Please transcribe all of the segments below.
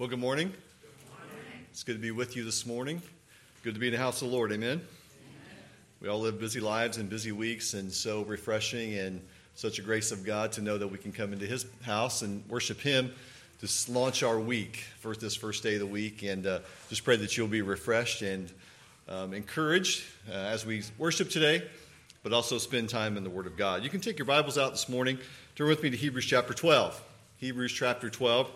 Well, good morning. It's good to be with you this morning. Good to be in the house of the Lord. Amen. Amen. We all live busy lives and busy weeks, and so refreshing and such a grace of God to know that we can come into His house and worship Him to launch our week, first this first day of the week, and uh, just pray that you'll be refreshed and um, encouraged uh, as we worship today, but also spend time in the Word of God. You can take your Bibles out this morning. Turn with me to Hebrews chapter 12. Hebrews chapter 12.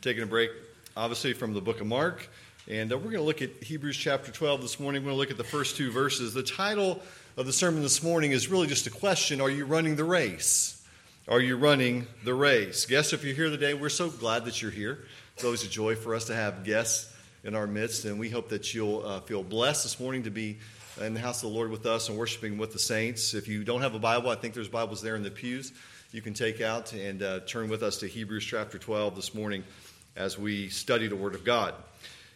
Taking a break obviously from the book of Mark. And uh, we're going to look at Hebrews chapter 12 this morning. We're going to look at the first two verses. The title of the sermon this morning is really just a question Are you running the race? Are you running the race? Guests, if you're here today, we're so glad that you're here. It's always a joy for us to have guests in our midst, and we hope that you'll uh, feel blessed this morning to be in the house of the Lord with us and worshiping with the saints. If you don't have a Bible, I think there's Bibles there in the pews you can take out and uh, turn with us to Hebrews chapter 12 this morning as we study the Word of God.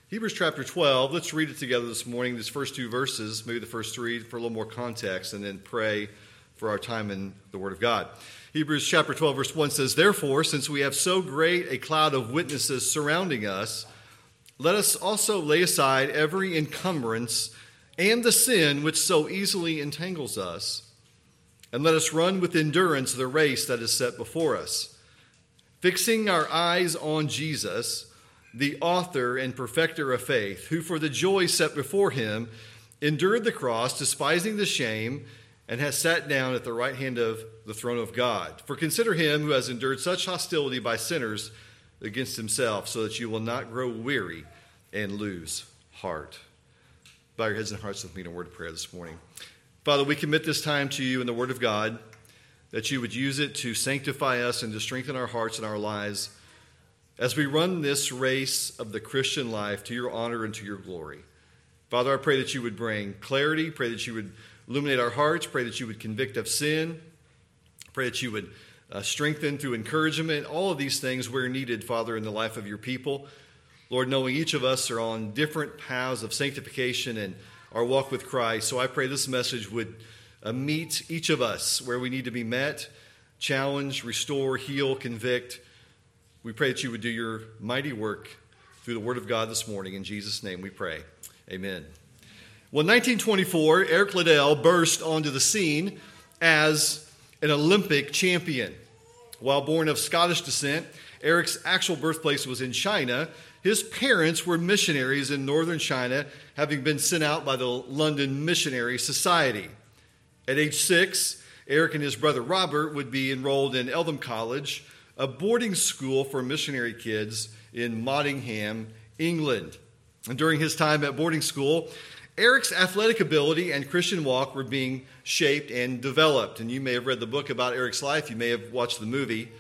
Hebrews chapter 12, let's read it together this morning, these first two verses, maybe the first three for a little more context, and then pray for our time in the Word of God. Hebrews chapter 12, verse 1 says, Therefore, since we have so great a cloud of witnesses surrounding us, let us also lay aside every encumbrance and the sin which so easily entangles us, and let us run with endurance the race that is set before us fixing our eyes on Jesus, the author and perfecter of faith, who for the joy set before him endured the cross, despising the shame, and has sat down at the right hand of the throne of God. For consider him who has endured such hostility by sinners against himself, so that you will not grow weary and lose heart. Bow your heads and hearts with me in a word of prayer this morning. Father, we commit this time to you in the Word of God that you would use it to sanctify us and to strengthen our hearts and our lives as we run this race of the Christian life to your honor and to your glory. Father, I pray that you would bring clarity, pray that you would illuminate our hearts, pray that you would convict of sin, pray that you would uh, strengthen through encouragement. All of these things where needed, Father, in the life of your people. Lord, knowing each of us are on different paths of sanctification and our walk with Christ. So I pray this message would uh, meet each of us where we need to be met, challenge, restore, heal, convict. We pray that you would do your mighty work through the Word of God this morning. In Jesus' name we pray. Amen. Well, in 1924, Eric Liddell burst onto the scene as an Olympic champion. While born of Scottish descent, Eric's actual birthplace was in China. His parents were missionaries in northern China, having been sent out by the London Missionary Society. At age six, Eric and his brother Robert would be enrolled in Eltham College, a boarding school for missionary kids in Mottingham, England. And during his time at boarding school, Eric's athletic ability and Christian walk were being shaped and developed. And you may have read the book about Eric's life, you may have watched the movie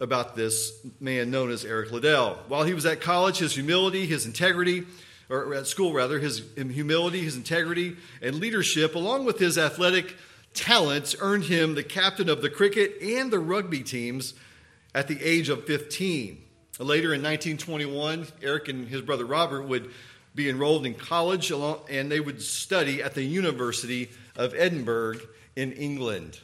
about this man known as Eric Liddell. While he was at college, his humility, his integrity, or at school rather, his humility, his integrity, and leadership, along with his athletic talents, earned him the captain of the cricket and the rugby teams at the age of 15. Later in 1921, Eric and his brother Robert would be enrolled in college and they would study at the University of Edinburgh in England.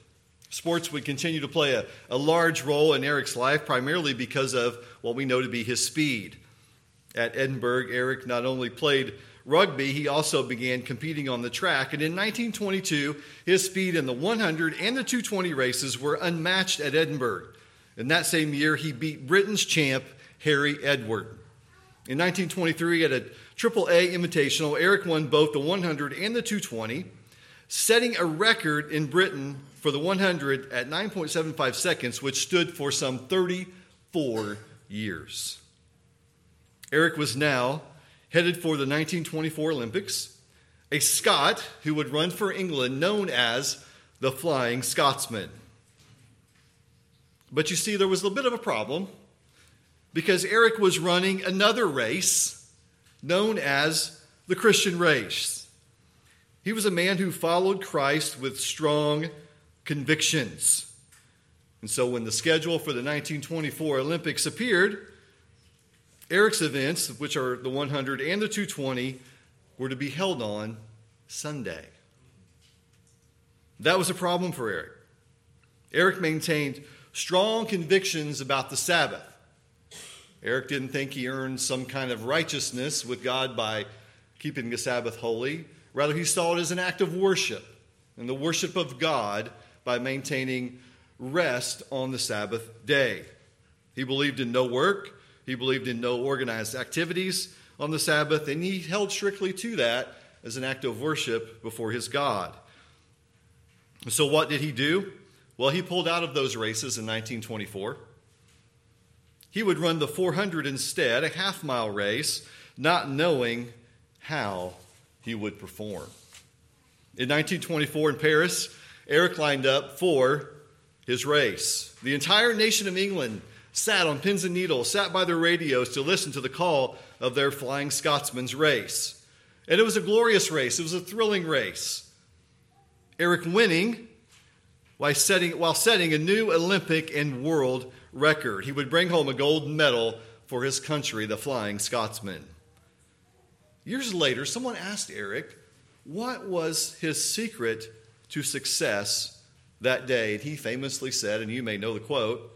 Sports would continue to play a, a large role in Eric's life, primarily because of what we know to be his speed. At Edinburgh, Eric not only played rugby, he also began competing on the track. And in 1922, his speed in the 100 and the 220 races were unmatched at Edinburgh. In that same year, he beat Britain's champ, Harry Edward. In 1923, at a Triple A Invitational, Eric won both the 100 and the 220, setting a record in Britain for the 100 at 9.75 seconds, which stood for some 34 years. Eric was now headed for the 1924 Olympics, a Scot who would run for England known as the Flying Scotsman. But you see, there was a bit of a problem because Eric was running another race known as the Christian race. He was a man who followed Christ with strong convictions. And so when the schedule for the 1924 Olympics appeared, Eric's events, which are the 100 and the 220, were to be held on Sunday. That was a problem for Eric. Eric maintained strong convictions about the Sabbath. Eric didn't think he earned some kind of righteousness with God by keeping the Sabbath holy. Rather, he saw it as an act of worship and the worship of God by maintaining rest on the Sabbath day. He believed in no work, he believed in no organized activities on the Sabbath, and he held strictly to that as an act of worship before his God. So, what did he do? Well, he pulled out of those races in 1924. He would run the 400 instead, a half mile race, not knowing how he would perform. In 1924 in Paris, Eric lined up for his race. The entire nation of England sat on pins and needles, sat by their radios to listen to the call of their Flying Scotsman's race. And it was a glorious race, it was a thrilling race. Eric winning while setting, while setting a new Olympic and world record. He would bring home a gold medal for his country, the Flying Scotsman. Years later, someone asked Eric, what was his secret to success that day? And he famously said, and you may know the quote,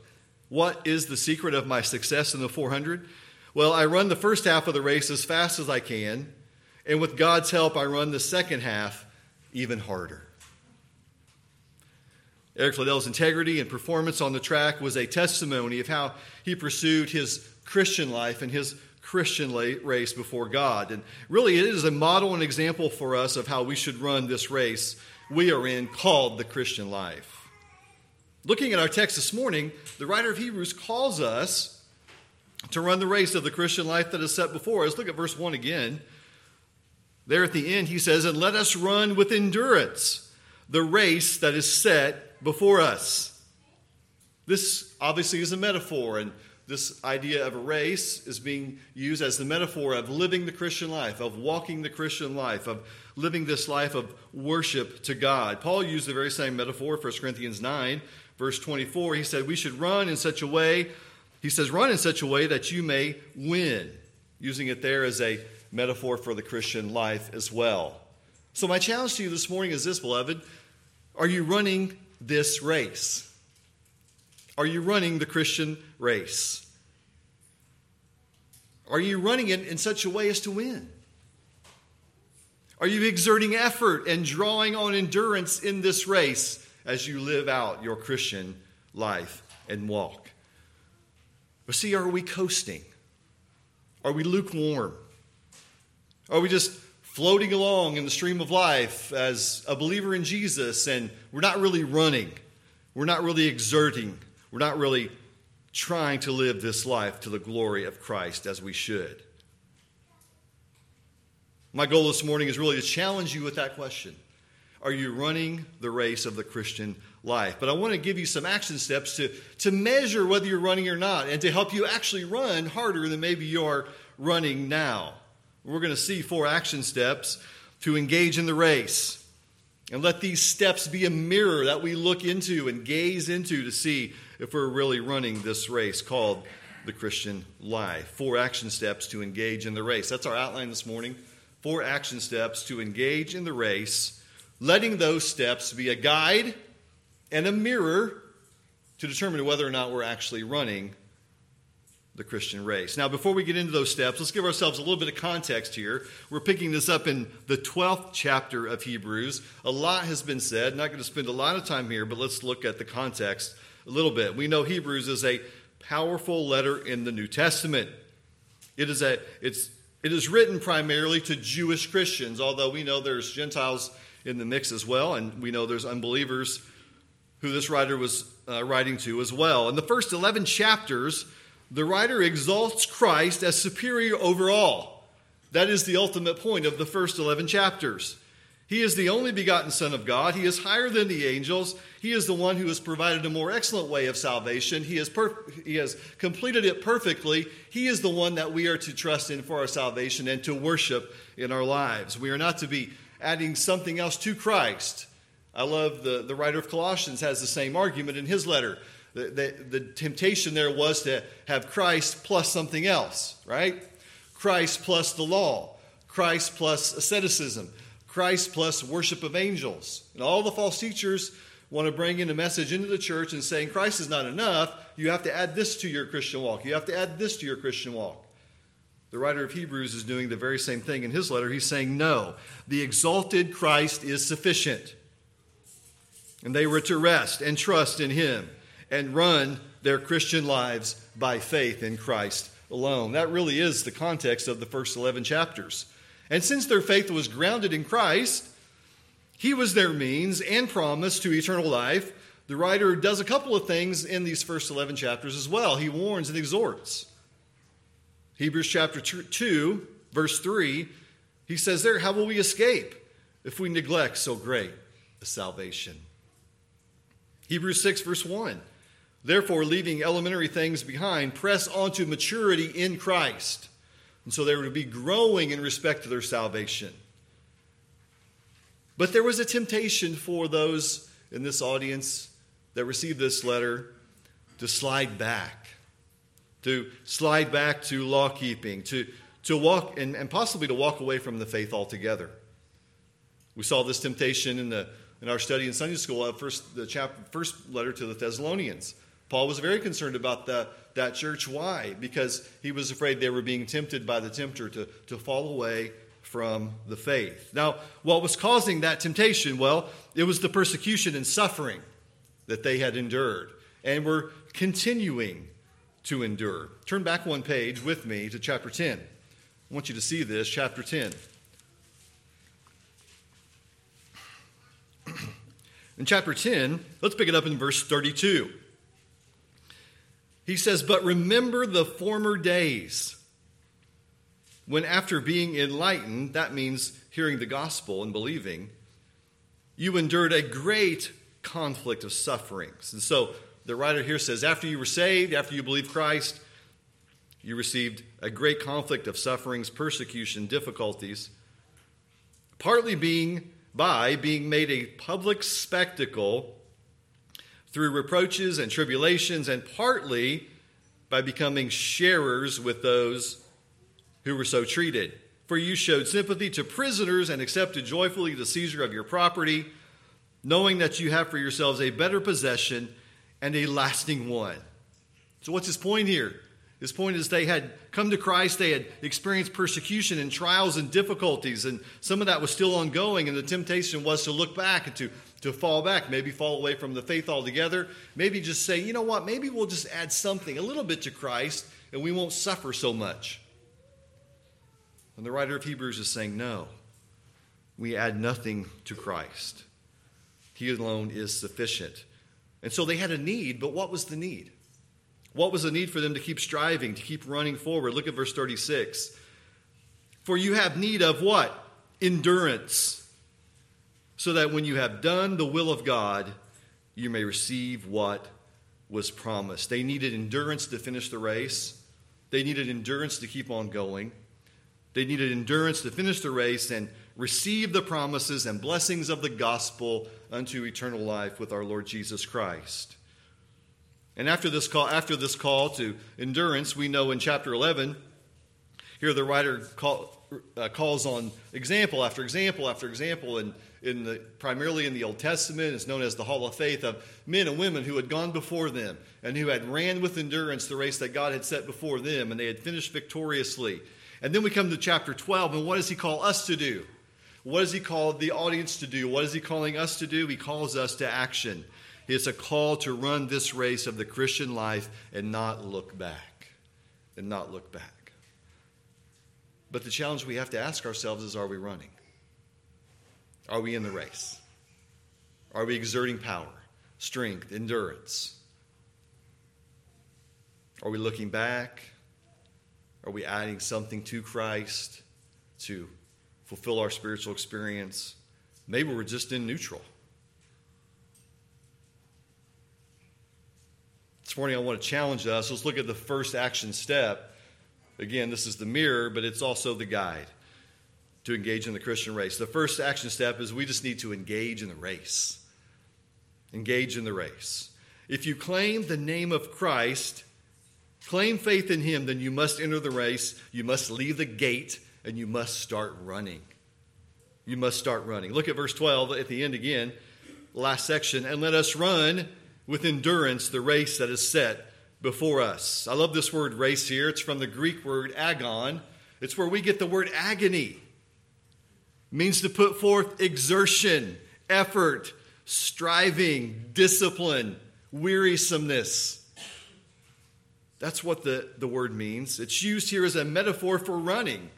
What is the secret of my success in the 400? Well, I run the first half of the race as fast as I can, and with God's help, I run the second half even harder. Eric Liddell's integrity and performance on the track was a testimony of how he pursued his Christian life and his Christian race before God. And really, it is a model and example for us of how we should run this race we are in called the Christian life. Looking at our text this morning, the writer of Hebrews calls us to run the race of the Christian life that is set before us. Look at verse 1 again. There at the end, he says, And let us run with endurance the race that is set before us. This obviously is a metaphor, and this idea of a race is being used as the metaphor of living the Christian life, of walking the Christian life, of living this life of worship to God. Paul used the very same metaphor, 1 Corinthians 9, verse 24. He said, We should run in such a way, he says, run in such a way that you may win, using it there as a metaphor for the Christian life as well. So, my challenge to you this morning is this, beloved. Are you running this race? Are you running the Christian race? Are you running it in such a way as to win? Are you exerting effort and drawing on endurance in this race as you live out your Christian life and walk? But see, are we coasting? Are we lukewarm? Are we just floating along in the stream of life as a believer in Jesus and we're not really running? We're not really exerting we're not really trying to live this life to the glory of Christ as we should. My goal this morning is really to challenge you with that question. Are you running the race of the Christian life? But I want to give you some action steps to, to measure whether you're running or not and to help you actually run harder than maybe you're running now. We're going to see four action steps to engage in the race. And let these steps be a mirror that we look into and gaze into to see if we're really running this race called the Christian life. Four action steps to engage in the race. That's our outline this morning. Four action steps to engage in the race, letting those steps be a guide and a mirror to determine whether or not we're actually running the Christian race. Now, before we get into those steps, let's give ourselves a little bit of context here. We're picking this up in the 12th chapter of Hebrews. A lot has been said. Not going to spend a lot of time here, but let's look at the context a little bit. We know Hebrews is a powerful letter in the New Testament. It is a it's it is written primarily to Jewish Christians, although we know there's Gentiles in the mix as well, and we know there's unbelievers who this writer was uh, writing to as well. In the first 11 chapters, the writer exalts Christ as superior over all. That is the ultimate point of the first 11 chapters. He is the only begotten Son of God. He is higher than the angels. He is the one who has provided a more excellent way of salvation. He has, he has completed it perfectly. He is the one that we are to trust in for our salvation and to worship in our lives. We are not to be adding something else to Christ. I love the, the writer of Colossians has the same argument in his letter. The, the, the temptation there was to have Christ plus something else, right? Christ plus the law, Christ plus asceticism. Christ plus worship of angels. And all the false teachers want to bring in a message into the church and saying Christ is not enough, you have to add this to your Christian walk. You have to add this to your Christian walk. The writer of Hebrews is doing the very same thing in his letter. He's saying, No, the exalted Christ is sufficient. And they were to rest and trust in him and run their Christian lives by faith in Christ alone. That really is the context of the first 11 chapters. And since their faith was grounded in Christ, he was their means and promise to eternal life. The writer does a couple of things in these first 11 chapters as well. He warns and exhorts. Hebrews chapter 2, verse 3, he says there, How will we escape if we neglect so great a salvation? Hebrews 6, verse 1. Therefore, leaving elementary things behind, press on to maturity in Christ. And so they were to be growing in respect to their salvation. But there was a temptation for those in this audience that received this letter to slide back, to slide back to law keeping, to, to walk, and, and possibly to walk away from the faith altogether. We saw this temptation in, the, in our study in Sunday school, uh, first, the chapter, first letter to the Thessalonians. Paul was very concerned about the, that church. Why? Because he was afraid they were being tempted by the tempter to, to fall away from the faith. Now, what was causing that temptation? Well, it was the persecution and suffering that they had endured and were continuing to endure. Turn back one page with me to chapter 10. I want you to see this, chapter 10. In chapter 10, let's pick it up in verse 32. He says, But remember the former days when after being enlightened, that means hearing the gospel and believing, you endured a great conflict of sufferings. And so the writer here says, after you were saved, after you believed Christ, you received a great conflict of sufferings, persecution, difficulties, partly being by being made a public spectacle through reproaches and tribulations, and partly by becoming sharers with those who were so treated. For you showed sympathy to prisoners and accepted joyfully the seizure of your property, knowing that you have for yourselves a better possession and a lasting one. So, what's his point here? His point is they had come to Christ, they had experienced persecution and trials and difficulties, and some of that was still ongoing, and the temptation was to look back and to, to fall back, maybe fall away from the faith altogether, maybe just say, you know what, maybe we'll just add something, a little bit to Christ, and we won't suffer so much. And the writer of Hebrews is saying, no, we add nothing to Christ. He alone is sufficient. And so they had a need, but what was the need? What was the need for them to keep striving, to keep running forward? Look at verse 36. For you have need of what? Endurance. So that when you have done the will of God, you may receive what was promised. They needed endurance to finish the race, they needed endurance to keep on going. They needed endurance to finish the race and receive the promises and blessings of the gospel unto eternal life with our Lord Jesus Christ. And after this call, after this call to endurance, we know in chapter 11, here the writer call, uh, calls on example after example after example, and in the, primarily in the Old Testament, it's known as the Hall of Faith of men and women who had gone before them and who had ran with endurance the race that God had set before them, and they had finished victoriously. And then we come to chapter 12, and what does he call us to do? What does he call the audience to do? What is he calling us to do? He calls us to action. It's a call to run this race of the Christian life and not look back. And not look back. But the challenge we have to ask ourselves is are we running? Are we in the race? Are we exerting power, strength, endurance? Are we looking back? Are we adding something to Christ to fulfill our spiritual experience? Maybe we're just in neutral. This morning, I want to challenge us. Let's look at the first action step. Again, this is the mirror, but it's also the guide to engage in the Christian race. The first action step is we just need to engage in the race. Engage in the race. If you claim the name of Christ, claim faith in Him, then you must enter the race, you must leave the gate, and you must start running. You must start running. Look at verse 12 at the end again. last section, and let us run with endurance the race that is set before us. I love this word race here. It's from the Greek word agon. It's where we get the word agony. It means to put forth exertion, effort, striving, discipline, wearisomeness. That's what the, the word means. It's used here as a metaphor for running.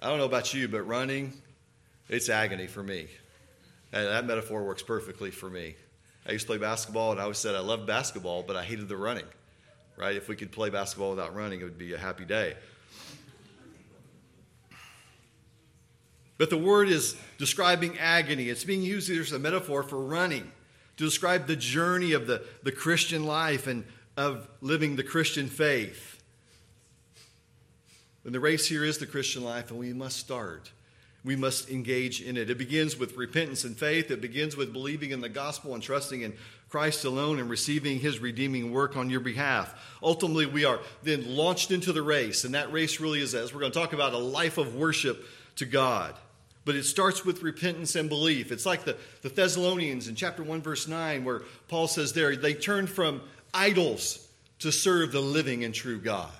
I don't know about you, but running, it's agony for me. And that metaphor works perfectly for me. I used to play basketball, and I always said I loved basketball, but I hated the running. Right? If we could play basketball without running, it would be a happy day. But the word is describing agony. It's being used as a metaphor for running, to describe the journey of the, the Christian life and of living the Christian faith. And the race here is the Christian life, and we must start. We must engage in it. It begins with repentance and faith. It begins with believing in the gospel and trusting in Christ alone and receiving his redeeming work on your behalf. Ultimately, we are then launched into the race, and that race really is, as we're going to talk about, a life of worship to God. But it starts with repentance and belief. It's like the, the Thessalonians in chapter 1, verse 9, where Paul says there, they turned from idols to serve the living and true God.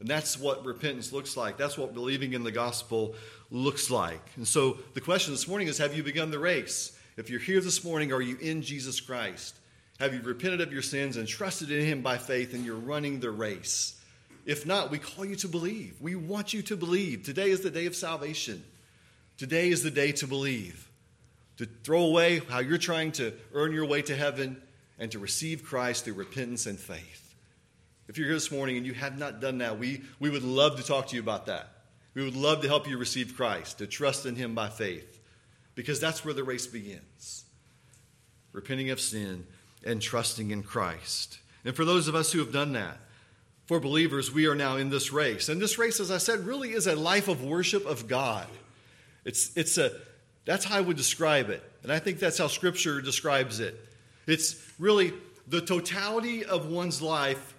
And that's what repentance looks like. That's what believing in the gospel looks like. And so the question this morning is Have you begun the race? If you're here this morning, are you in Jesus Christ? Have you repented of your sins and trusted in Him by faith and you're running the race? If not, we call you to believe. We want you to believe. Today is the day of salvation. Today is the day to believe, to throw away how you're trying to earn your way to heaven and to receive Christ through repentance and faith. If you're here this morning and you have not done that, we, we would love to talk to you about that. We would love to help you receive Christ, to trust in Him by faith, because that's where the race begins repenting of sin and trusting in Christ. And for those of us who have done that, for believers, we are now in this race. And this race, as I said, really is a life of worship of God. It's, it's a, that's how I would describe it. And I think that's how Scripture describes it. It's really the totality of one's life,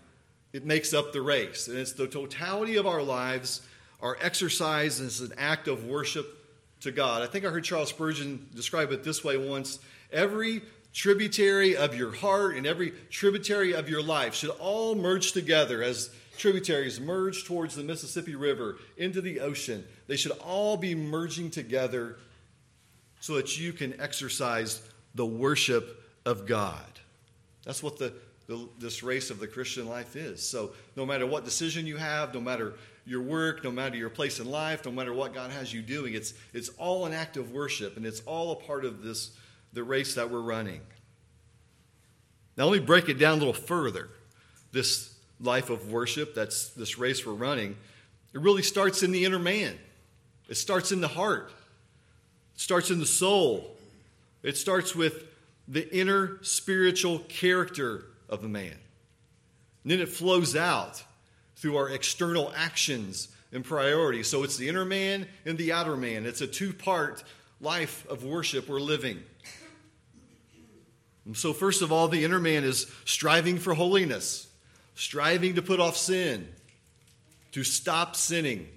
it makes up the race. And it's the totality of our lives, our exercise is an act of worship to God. I think I heard Charles Spurgeon describe it this way once every tributary of your heart and every tributary of your life should all merge together as tributaries merge towards the Mississippi River into the ocean. They should all be merging together so that you can exercise the worship of God. That's what the, the, this race of the Christian life is. So, no matter what decision you have, no matter your work, no matter your place in life, no matter what God has you doing, it's, it's all an act of worship, and it's all a part of this the race that we're running. Now, let me break it down a little further. This life of worship, that's this race we're running, it really starts in the inner man. It starts in the heart. It starts in the soul. It starts with the inner spiritual character of the man. And then it flows out through our external actions and priorities. So it's the inner man and the outer man. It's a two part life of worship we're living. And so, first of all, the inner man is striving for holiness, striving to put off sin, to stop sinning,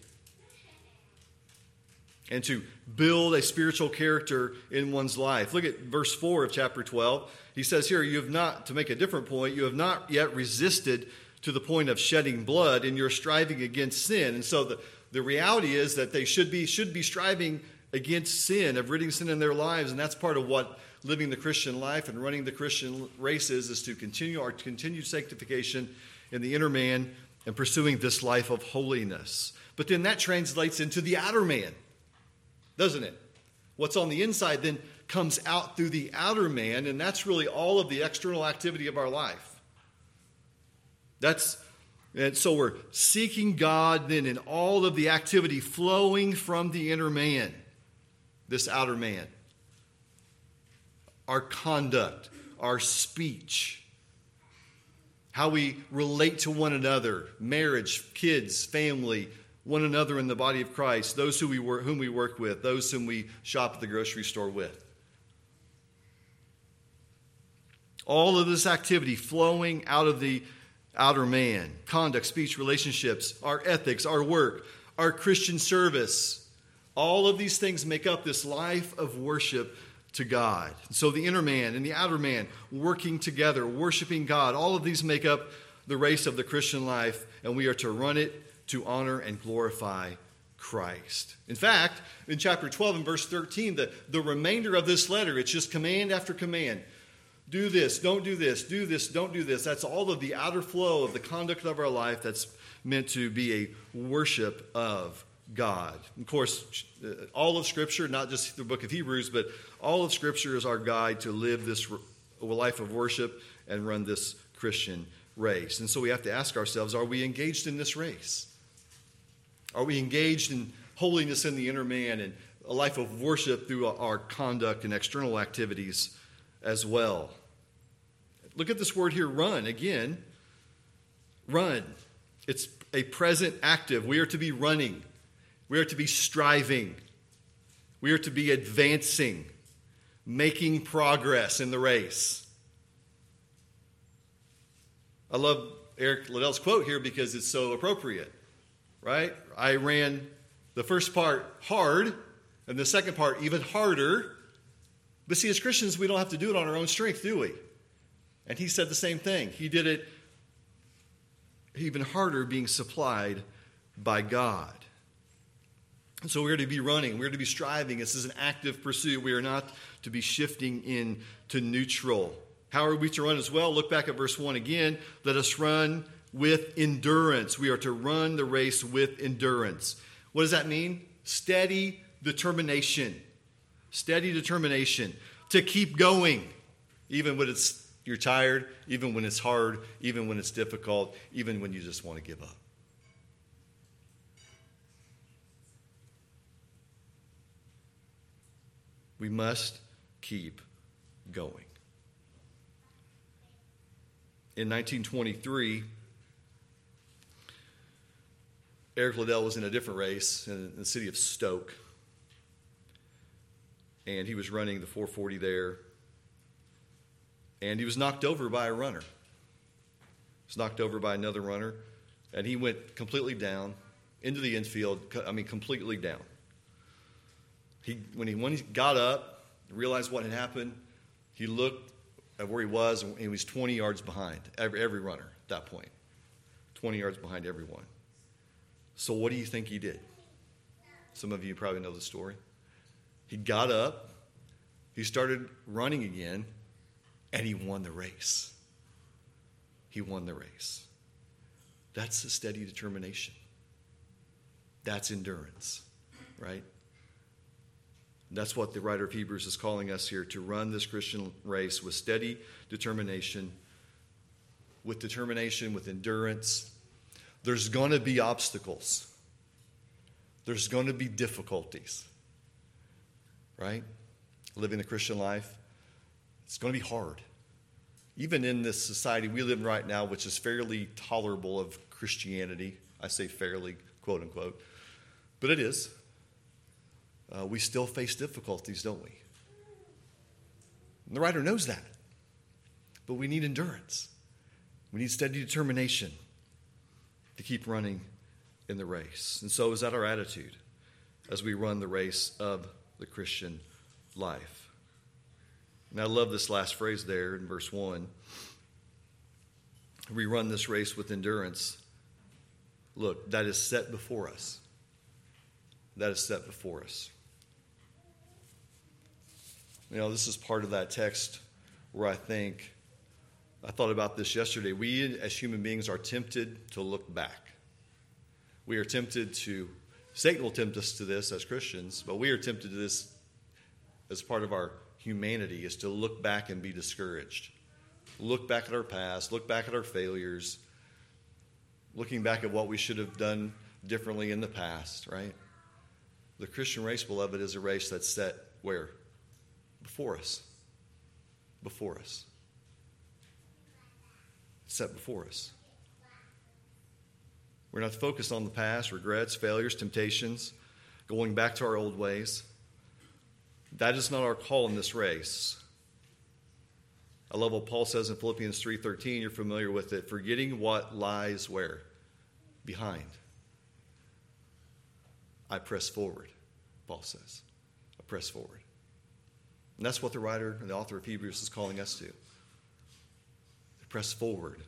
and to build a spiritual character in one's life. Look at verse 4 of chapter 12. He says here, You have not, to make a different point, you have not yet resisted to the point of shedding blood in your striving against sin. And so the, the reality is that they should be, should be striving against sin, of ridding sin in their lives. And that's part of what living the Christian life and running the Christian race is, is to continue our continued sanctification in the inner man and pursuing this life of holiness. But then that translates into the outer man doesn't it? What's on the inside then comes out through the outer man, and that's really all of the external activity of our life. That's and so we're seeking God then in all of the activity flowing from the inner man, this outer man. Our conduct, our speech, how we relate to one another, marriage, kids, family, one another in the body of Christ, those who we work, whom we work with, those whom we shop at the grocery store with. All of this activity flowing out of the outer man conduct, speech, relationships, our ethics, our work, our Christian service. All of these things make up this life of worship to God. So the inner man and the outer man working together, worshiping God, all of these make up the race of the Christian life, and we are to run it to honor and glorify Christ. In fact, in chapter 12 and verse 13, the, the remainder of this letter, it's just command after command. Do this, don't do this, do this, don't do this. That's all of the outer flow of the conduct of our life that's meant to be a worship of God. Of course, uh, all of Scripture, not just the book of Hebrews, but all of Scripture is our guide to live this life of worship and run this Christian race. And so we have to ask ourselves are we engaged in this race? Are we engaged in holiness in the inner man and a life of worship through our conduct and external activities as well? Look at this word here, run. Again, run. It's a present active. We are to be running, we are to be striving, we are to be advancing, making progress in the race. I love Eric Liddell's quote here because it's so appropriate, right? I ran the first part hard, and the second part even harder. But see, as Christians, we don't have to do it on our own strength, do we? And he said the same thing. He did it even harder being supplied by God. And so we're to be running, we're to be striving. This is an active pursuit. We are not to be shifting into neutral. How are we to run as well? Look back at verse 1 again. Let us run with endurance. We are to run the race with endurance. What does that mean? Steady determination. Steady determination to keep going, even when it's you're tired, even when it's hard, even when it's difficult, even when you just want to give up. We must keep going. In 1923, Eric Liddell was in a different race in the city of Stoke. And he was running the 440 there and he was knocked over by a runner. He was knocked over by another runner, and he went completely down into the infield. I mean, completely down. He, when, he, when he got up, realized what had happened, he looked at where he was, and he was 20 yards behind every, every runner at that point. 20 yards behind everyone. So, what do you think he did? Some of you probably know the story. He got up, he started running again, and he won the race. He won the race. That's a steady determination. That's endurance, right? That's what the writer of Hebrews is calling us here to run this Christian race with steady determination, with determination, with endurance. There's going to be obstacles, there's going to be difficulties, right? Living the Christian life. It's going to be hard. Even in this society we live in right now, which is fairly tolerable of Christianity, I say fairly, quote unquote, but it is. Uh, we still face difficulties, don't we? And the writer knows that. But we need endurance. We need steady determination to keep running in the race. And so is that our attitude as we run the race of the Christian life. And I love this last phrase there in verse 1. We run this race with endurance. Look, that is set before us. That is set before us. You know, this is part of that text where I think, I thought about this yesterday. We as human beings are tempted to look back. We are tempted to, Satan will tempt us to this as Christians, but we are tempted to this as part of our humanity is to look back and be discouraged. Look back at our past, look back at our failures, looking back at what we should have done differently in the past, right? The Christian race, beloved, is a race that's set where? Before us. Before us. Set before us. We're not focused on the past, regrets, failures, temptations, going back to our old ways. That is not our call in this race. I love what Paul says in Philippians 3:13. You're familiar with it. Forgetting what lies where? Behind. I press forward, Paul says. I press forward. And that's what the writer and the author of Hebrews is calling us to. Press forward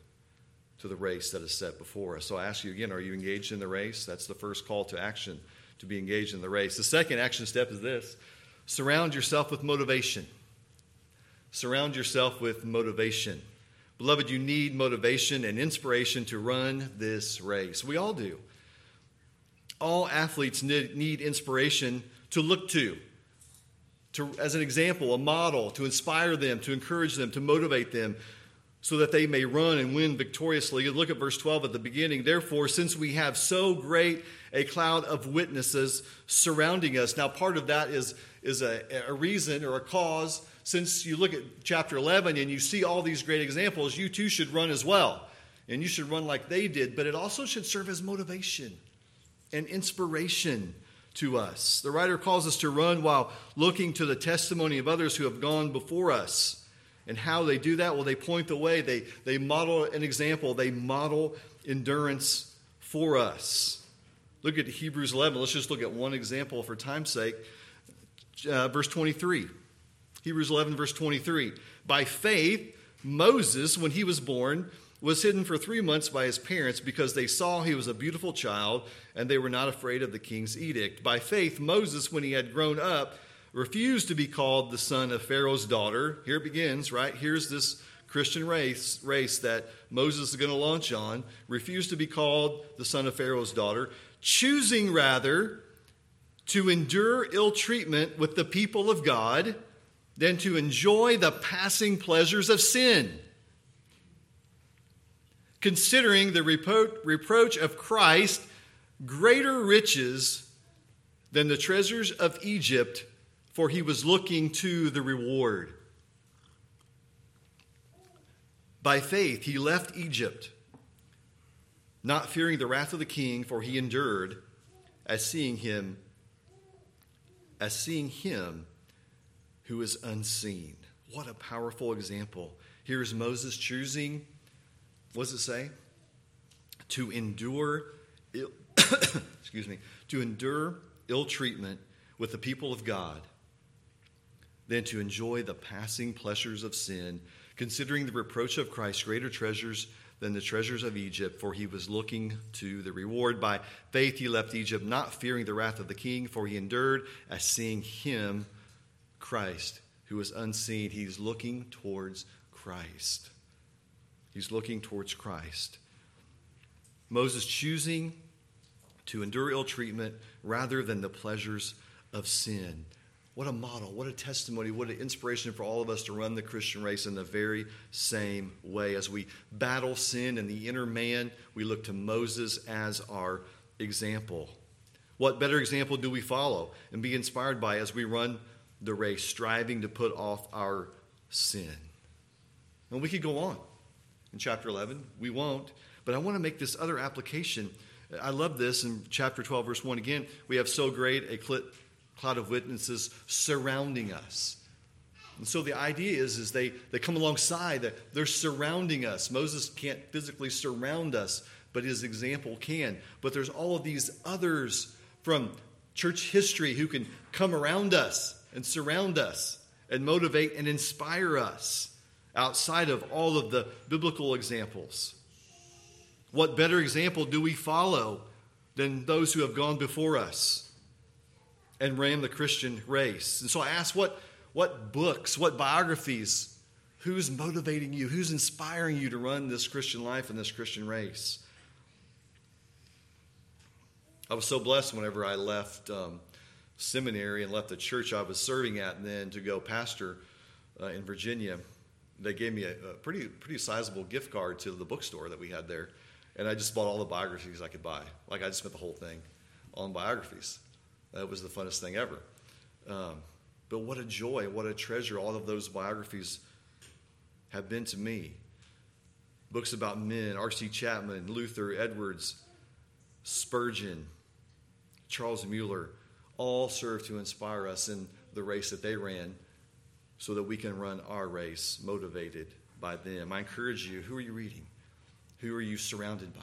to the race that is set before us. So I ask you again, are you engaged in the race? That's the first call to action, to be engaged in the race. The second action step is this surround yourself with motivation. Surround yourself with motivation. Beloved, you need motivation and inspiration to run this race. We all do. All athletes need inspiration to look to, to, as an example, a model, to inspire them, to encourage them, to motivate them, so that they may run and win victoriously. Look at verse 12 at the beginning. Therefore, since we have so great a cloud of witnesses surrounding us, now part of that is, is a, a reason or a cause. Since you look at chapter 11 and you see all these great examples, you too should run as well. And you should run like they did, but it also should serve as motivation and inspiration to us. The writer calls us to run while looking to the testimony of others who have gone before us. And how they do that? Well, they point the way, they, they model an example, they model endurance for us. Look at Hebrews 11. Let's just look at one example for time's sake. Uh, verse 23. Hebrews 11, verse 23. By faith, Moses, when he was born, was hidden for three months by his parents because they saw he was a beautiful child and they were not afraid of the king's edict. By faith, Moses, when he had grown up, refused to be called the son of Pharaoh's daughter. Here it begins, right? Here's this Christian race, race that Moses is going to launch on, refused to be called the son of Pharaoh's daughter, choosing rather to endure ill treatment with the people of God than to enjoy the passing pleasures of sin. Considering the repro- reproach of Christ greater riches than the treasures of Egypt for he was looking to the reward. By faith, he left Egypt, not fearing the wrath of the king, for he endured as seeing him, as seeing him who is unseen. What a powerful example. Here's Moses choosing, what does it say? To endure, Ill, excuse me, to endure ill treatment with the people of God than to enjoy the passing pleasures of sin, considering the reproach of Christ greater treasures than the treasures of Egypt, for he was looking to the reward. By faith he left Egypt, not fearing the wrath of the king, for he endured as seeing him, Christ, who was unseen. He's looking towards Christ. He's looking towards Christ. Moses choosing to endure ill treatment rather than the pleasures of sin. What a model, what a testimony, what an inspiration for all of us to run the Christian race in the very same way. As we battle sin and the inner man, we look to Moses as our example. What better example do we follow and be inspired by as we run the race, striving to put off our sin? And we could go on in chapter 11. We won't. But I want to make this other application. I love this in chapter 12, verse 1. Again, we have so great a clip cloud of witnesses surrounding us. And so the idea is, is they, they come alongside, they're surrounding us. Moses can't physically surround us, but his example can. But there's all of these others from church history who can come around us and surround us and motivate and inspire us outside of all of the biblical examples. What better example do we follow than those who have gone before us? And ran the Christian race. And so I asked, what, what books, what biographies, who's motivating you, who's inspiring you to run this Christian life and this Christian race? I was so blessed whenever I left um, seminary and left the church I was serving at, and then to go pastor uh, in Virginia. They gave me a, a pretty pretty sizable gift card to the bookstore that we had there, and I just bought all the biographies I could buy. Like I just spent the whole thing on biographies. That was the funnest thing ever. Um, but what a joy, what a treasure all of those biographies have been to me. Books about men, R.C. Chapman, Luther, Edwards, Spurgeon, Charles Mueller, all serve to inspire us in the race that they ran so that we can run our race motivated by them. I encourage you who are you reading? Who are you surrounded by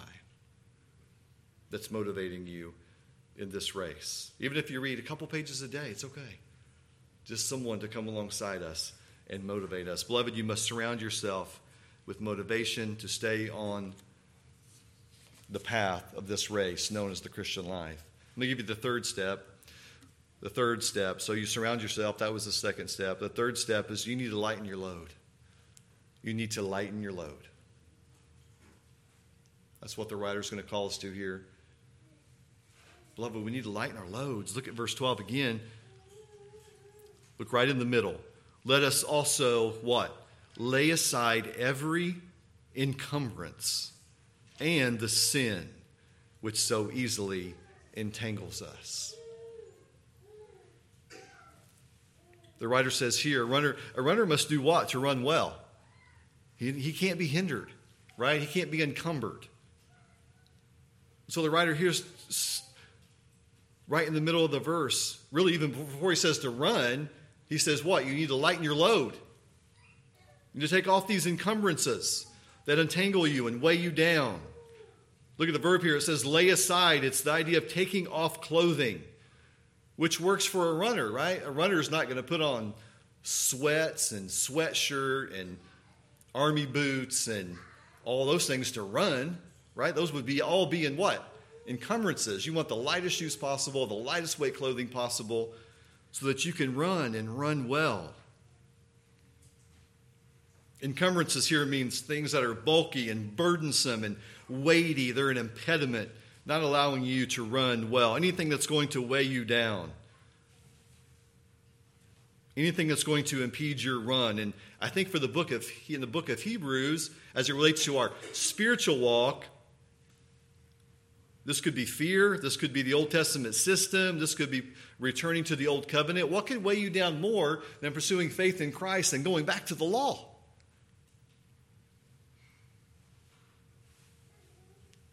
that's motivating you? In this race. Even if you read a couple pages a day, it's okay. just someone to come alongside us and motivate us. Beloved, you must surround yourself with motivation to stay on the path of this race known as the Christian life. Let me give you the third step. The third step. So you surround yourself. That was the second step. The third step is you need to lighten your load. You need to lighten your load. That's what the writer's going to call us to here. Beloved, we need to lighten our loads. Look at verse 12 again. Look right in the middle. Let us also what? Lay aside every encumbrance and the sin which so easily entangles us. The writer says here, a runner, a runner must do what to run well? He, he can't be hindered, right? He can't be encumbered. So the writer here's right in the middle of the verse, really even before he says to run, he says what? You need to lighten your load. You need to take off these encumbrances that entangle you and weigh you down. Look at the verb here. It says lay aside. It's the idea of taking off clothing, which works for a runner, right? A runner is not going to put on sweats and sweatshirt and army boots and all those things to run, right? Those would be all be in what? Encumbrances. You want the lightest shoes possible, the lightest weight clothing possible, so that you can run and run well. Encumbrances here means things that are bulky and burdensome and weighty. They're an impediment, not allowing you to run well. Anything that's going to weigh you down. Anything that's going to impede your run. And I think for the book of in the book of Hebrews, as it relates to our spiritual walk, this could be fear. This could be the Old Testament system. This could be returning to the Old Covenant. What could weigh you down more than pursuing faith in Christ and going back to the law?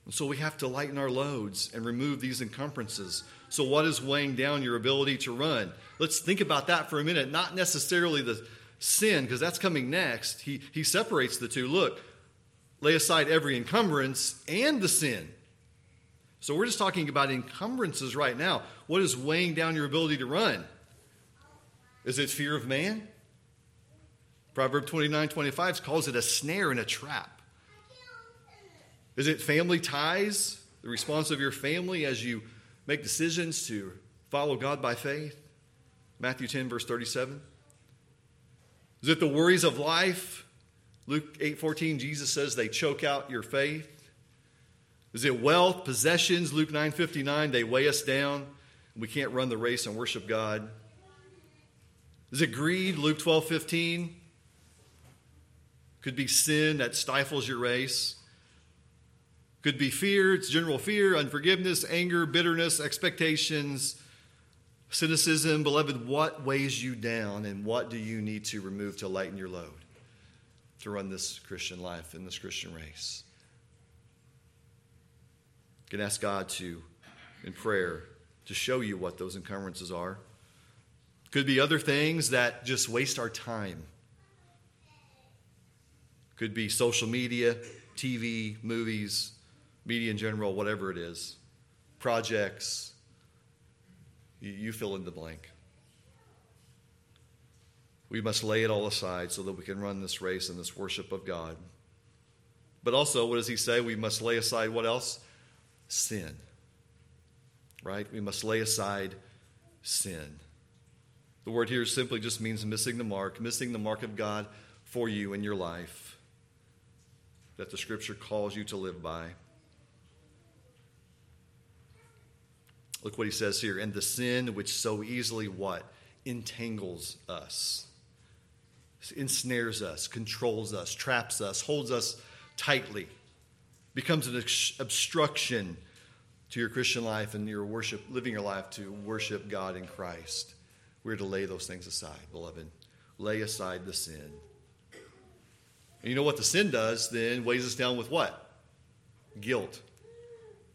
And so we have to lighten our loads and remove these encumbrances. So, what is weighing down your ability to run? Let's think about that for a minute. Not necessarily the sin, because that's coming next. He, he separates the two. Look, lay aside every encumbrance and the sin. So, we're just talking about encumbrances right now. What is weighing down your ability to run? Is it fear of man? Proverb 29 25 calls it a snare and a trap. Is it family ties, the response of your family as you make decisions to follow God by faith? Matthew 10, verse 37. Is it the worries of life? Luke 8 14, Jesus says they choke out your faith. Is it wealth, possessions? Luke 9:59, they weigh us down. We can't run the race and worship God. Is it greed? Luke 12 15. Could be sin that stifles your race. Could be fear, it's general fear, unforgiveness, anger, bitterness, expectations, cynicism. Beloved, what weighs you down and what do you need to remove to lighten your load to run this Christian life in this Christian race? You can ask God to, in prayer, to show you what those encumbrances are. Could be other things that just waste our time. Could be social media, TV, movies, media in general, whatever it is, projects, you, you fill in the blank. We must lay it all aside so that we can run this race in this worship of God. But also, what does he say? We must lay aside what else? Sin. Right? We must lay aside sin. The word here simply just means missing the mark, missing the mark of God for you in your life that the scripture calls you to live by. Look what he says here. And the sin which so easily what? Entangles us, ensnares us, controls us, traps us, holds us tightly, becomes an obstruction to your Christian life and your worship, living your life to worship God in Christ. We're to lay those things aside, beloved. Lay aside the sin. And you know what the sin does then? Weighs us down with what? Guilt.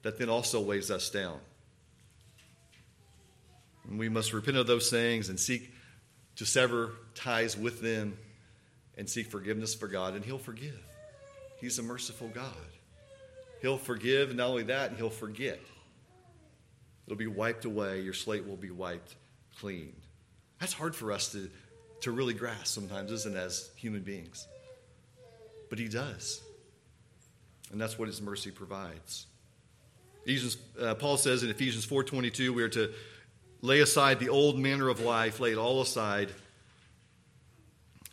That then also weighs us down. And we must repent of those things and seek to sever ties with them and seek forgiveness for God, and He'll forgive. He's a merciful God. He'll forgive, and not only that, He'll forget. It'll be wiped away. Your slate will be wiped clean. That's hard for us to, to really grasp sometimes, isn't it, as human beings? But He does. And that's what His mercy provides. Ephesians, uh, Paul says in Ephesians 4.22, we are to lay aside the old manner of life, lay it all aside,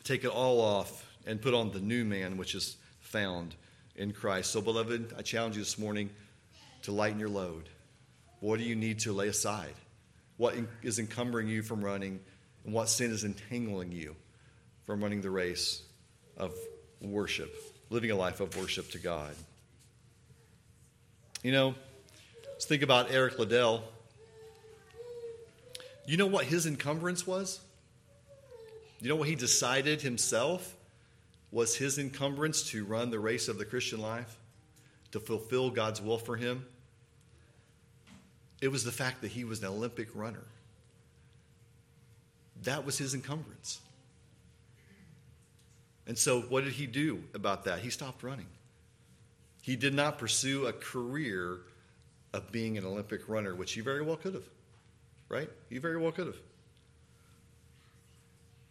take it all off, and put on the new man, which is found in Christ. So, beloved, I challenge you this morning to lighten your load. What do you need to lay aside? What is encumbering you from running? And what sin is entangling you from running the race of worship, living a life of worship to God? You know, let's think about Eric Liddell. You know what his encumbrance was? You know what he decided himself was his encumbrance to run the race of the Christian life, to fulfill God's will for him? It was the fact that he was an Olympic runner. That was his encumbrance. And so, what did he do about that? He stopped running. He did not pursue a career of being an Olympic runner, which he very well could have, right? He very well could have.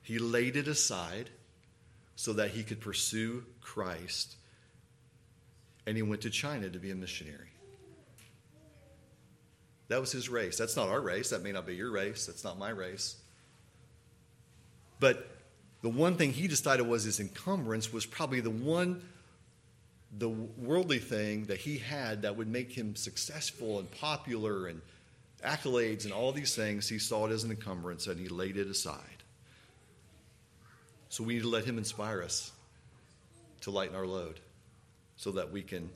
He laid it aside so that he could pursue Christ, and he went to China to be a missionary. That was his race. That's not our race. That may not be your race. That's not my race. But the one thing he decided was his encumbrance was probably the one, the worldly thing that he had that would make him successful and popular and accolades and all these things. He saw it as an encumbrance and he laid it aside. So we need to let him inspire us to lighten our load so that we can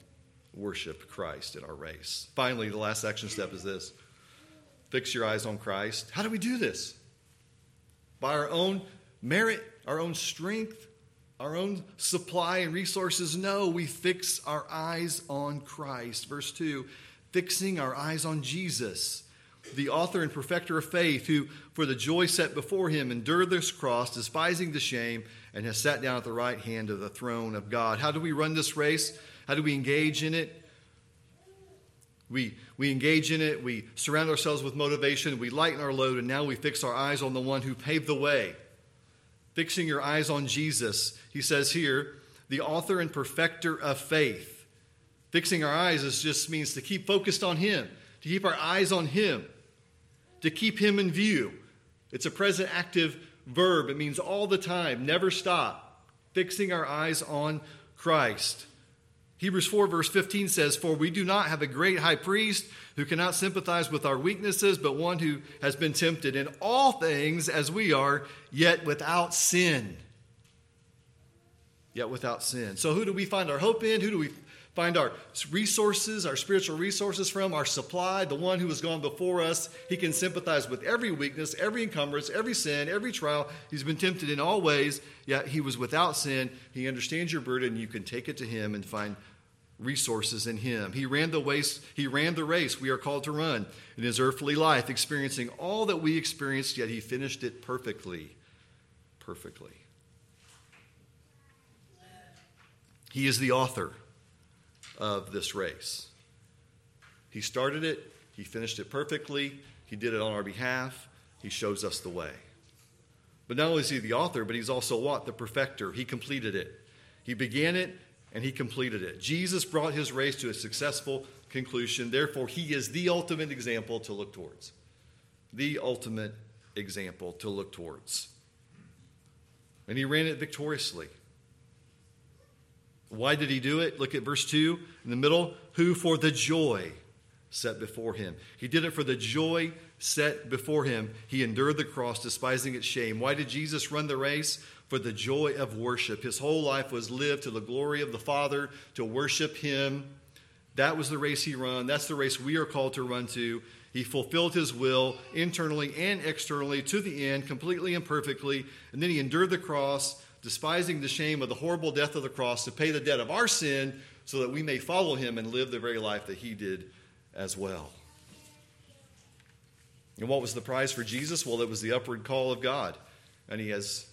worship Christ in our race. Finally, the last action step is this fix your eyes on Christ. How do we do this? By our own merit, our own strength, our own supply and resources? No, we fix our eyes on Christ. Verse 2 fixing our eyes on Jesus, the author and perfecter of faith, who for the joy set before him endured this cross, despising the shame, and has sat down at the right hand of the throne of God. How do we run this race? How do we engage in it? We, we engage in it, we surround ourselves with motivation, we lighten our load, and now we fix our eyes on the one who paved the way. Fixing your eyes on Jesus, he says here, the author and perfecter of faith. Fixing our eyes is just means to keep focused on him, to keep our eyes on him, to keep him in view. It's a present active verb. It means all the time, never stop. Fixing our eyes on Christ. Hebrews 4, verse 15 says, For we do not have a great high priest who cannot sympathize with our weaknesses, but one who has been tempted in all things as we are, yet without sin. Yet without sin. So, who do we find our hope in? Who do we find our resources, our spiritual resources from? Our supply, the one who has gone before us. He can sympathize with every weakness, every encumbrance, every sin, every trial. He's been tempted in all ways, yet he was without sin. He understands your burden. You can take it to him and find resources in him. He ran the race, he ran the race we are called to run in his earthly life, experiencing all that we experienced, yet he finished it perfectly. Perfectly. He is the author of this race. He started it, he finished it perfectly, he did it on our behalf, he shows us the way. But not only is he the author, but he's also what? The perfecter. He completed it. He began it and he completed it. Jesus brought his race to a successful conclusion. Therefore, he is the ultimate example to look towards. The ultimate example to look towards. And he ran it victoriously. Why did he do it? Look at verse 2 in the middle. Who for the joy set before him. He did it for the joy set before him. He endured the cross, despising its shame. Why did Jesus run the race? for the joy of worship. His whole life was lived to the glory of the Father, to worship Him. That was the race he ran. That's the race we are called to run to. He fulfilled his will internally and externally to the end, completely and perfectly. And then he endured the cross, despising the shame of the horrible death of the cross to pay the debt of our sin so that we may follow him and live the very life that he did as well. And what was the prize for Jesus? Well, it was the upward call of God. And he has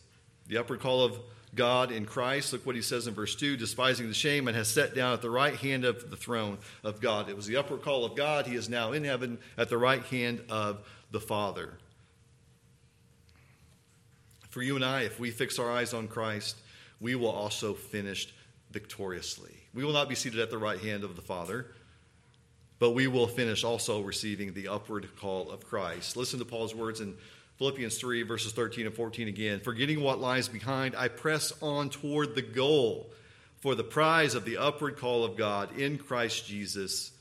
the upward call of God in Christ. Look what he says in verse 2 despising the shame and has sat down at the right hand of the throne of God. It was the upward call of God. He is now in heaven at the right hand of the Father. For you and I, if we fix our eyes on Christ, we will also finish victoriously. We will not be seated at the right hand of the Father, but we will finish also receiving the upward call of Christ. Listen to Paul's words in Philippians 3, verses 13 and 14 again. Forgetting what lies behind, I press on toward the goal for the prize of the upward call of God in Christ Jesus,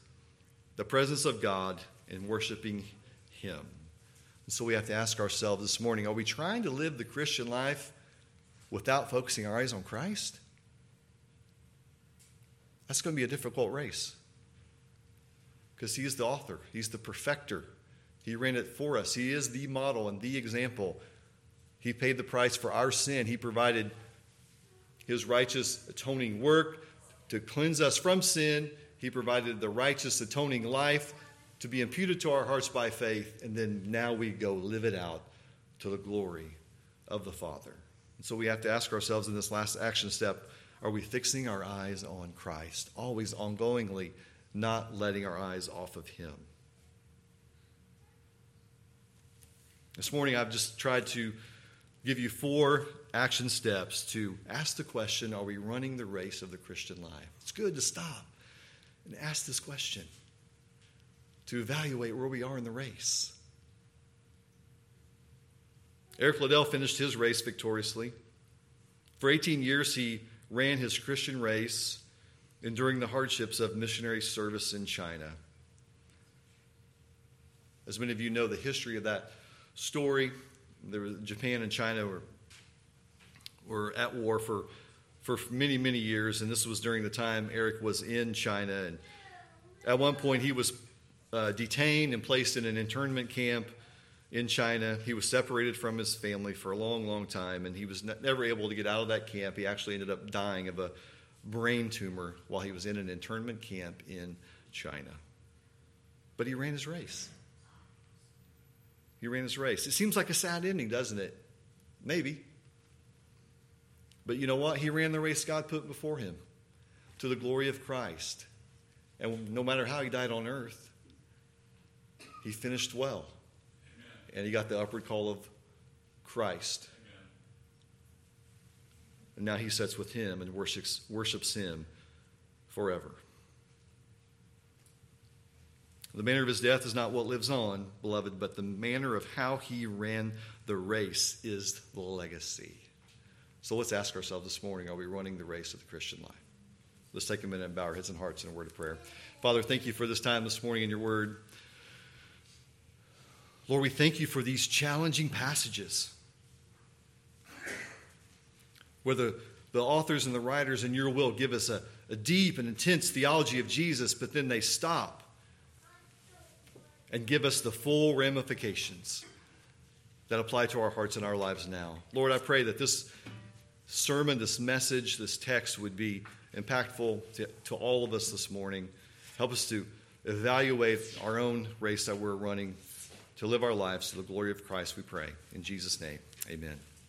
the presence of God, and worshiping Him. And so we have to ask ourselves this morning are we trying to live the Christian life without focusing our eyes on Christ? That's going to be a difficult race because He is the author, He's the perfecter. He ran it for us. He is the model and the example. He paid the price for our sin. He provided his righteous atoning work to cleanse us from sin. He provided the righteous atoning life to be imputed to our hearts by faith. And then now we go live it out to the glory of the Father. And so we have to ask ourselves in this last action step are we fixing our eyes on Christ, always ongoingly, not letting our eyes off of Him? This morning, I've just tried to give you four action steps to ask the question Are we running the race of the Christian life? It's good to stop and ask this question, to evaluate where we are in the race. Eric Liddell finished his race victoriously. For 18 years, he ran his Christian race, enduring the hardships of missionary service in China. As many of you know, the history of that story, there was, Japan and China were were at war for, for many, many years, and this was during the time Eric was in China. And at one point, he was uh, detained and placed in an internment camp in China. He was separated from his family for a long, long time, and he was ne- never able to get out of that camp. He actually ended up dying of a brain tumor while he was in an internment camp in China. But he ran his race. He ran his race. It seems like a sad ending, doesn't it? Maybe. But you know what? He ran the race God put before him to the glory of Christ. And no matter how he died on earth, he finished well. Amen. And he got the upward call of Christ. Amen. And now he sits with him and worships, worships him forever. The manner of his death is not what lives on, beloved, but the manner of how he ran the race is the legacy. So let's ask ourselves this morning are we running the race of the Christian life? Let's take a minute and bow our heads and hearts in a word of prayer. Father, thank you for this time this morning in your word. Lord, we thank you for these challenging passages where the, the authors and the writers in your will give us a, a deep and intense theology of Jesus, but then they stop and give us the full ramifications that apply to our hearts and our lives now. Lord, I pray that this sermon, this message, this text would be impactful to, to all of us this morning. Help us to evaluate our own race that we're running to live our lives to the glory of Christ, we pray. In Jesus' name, amen.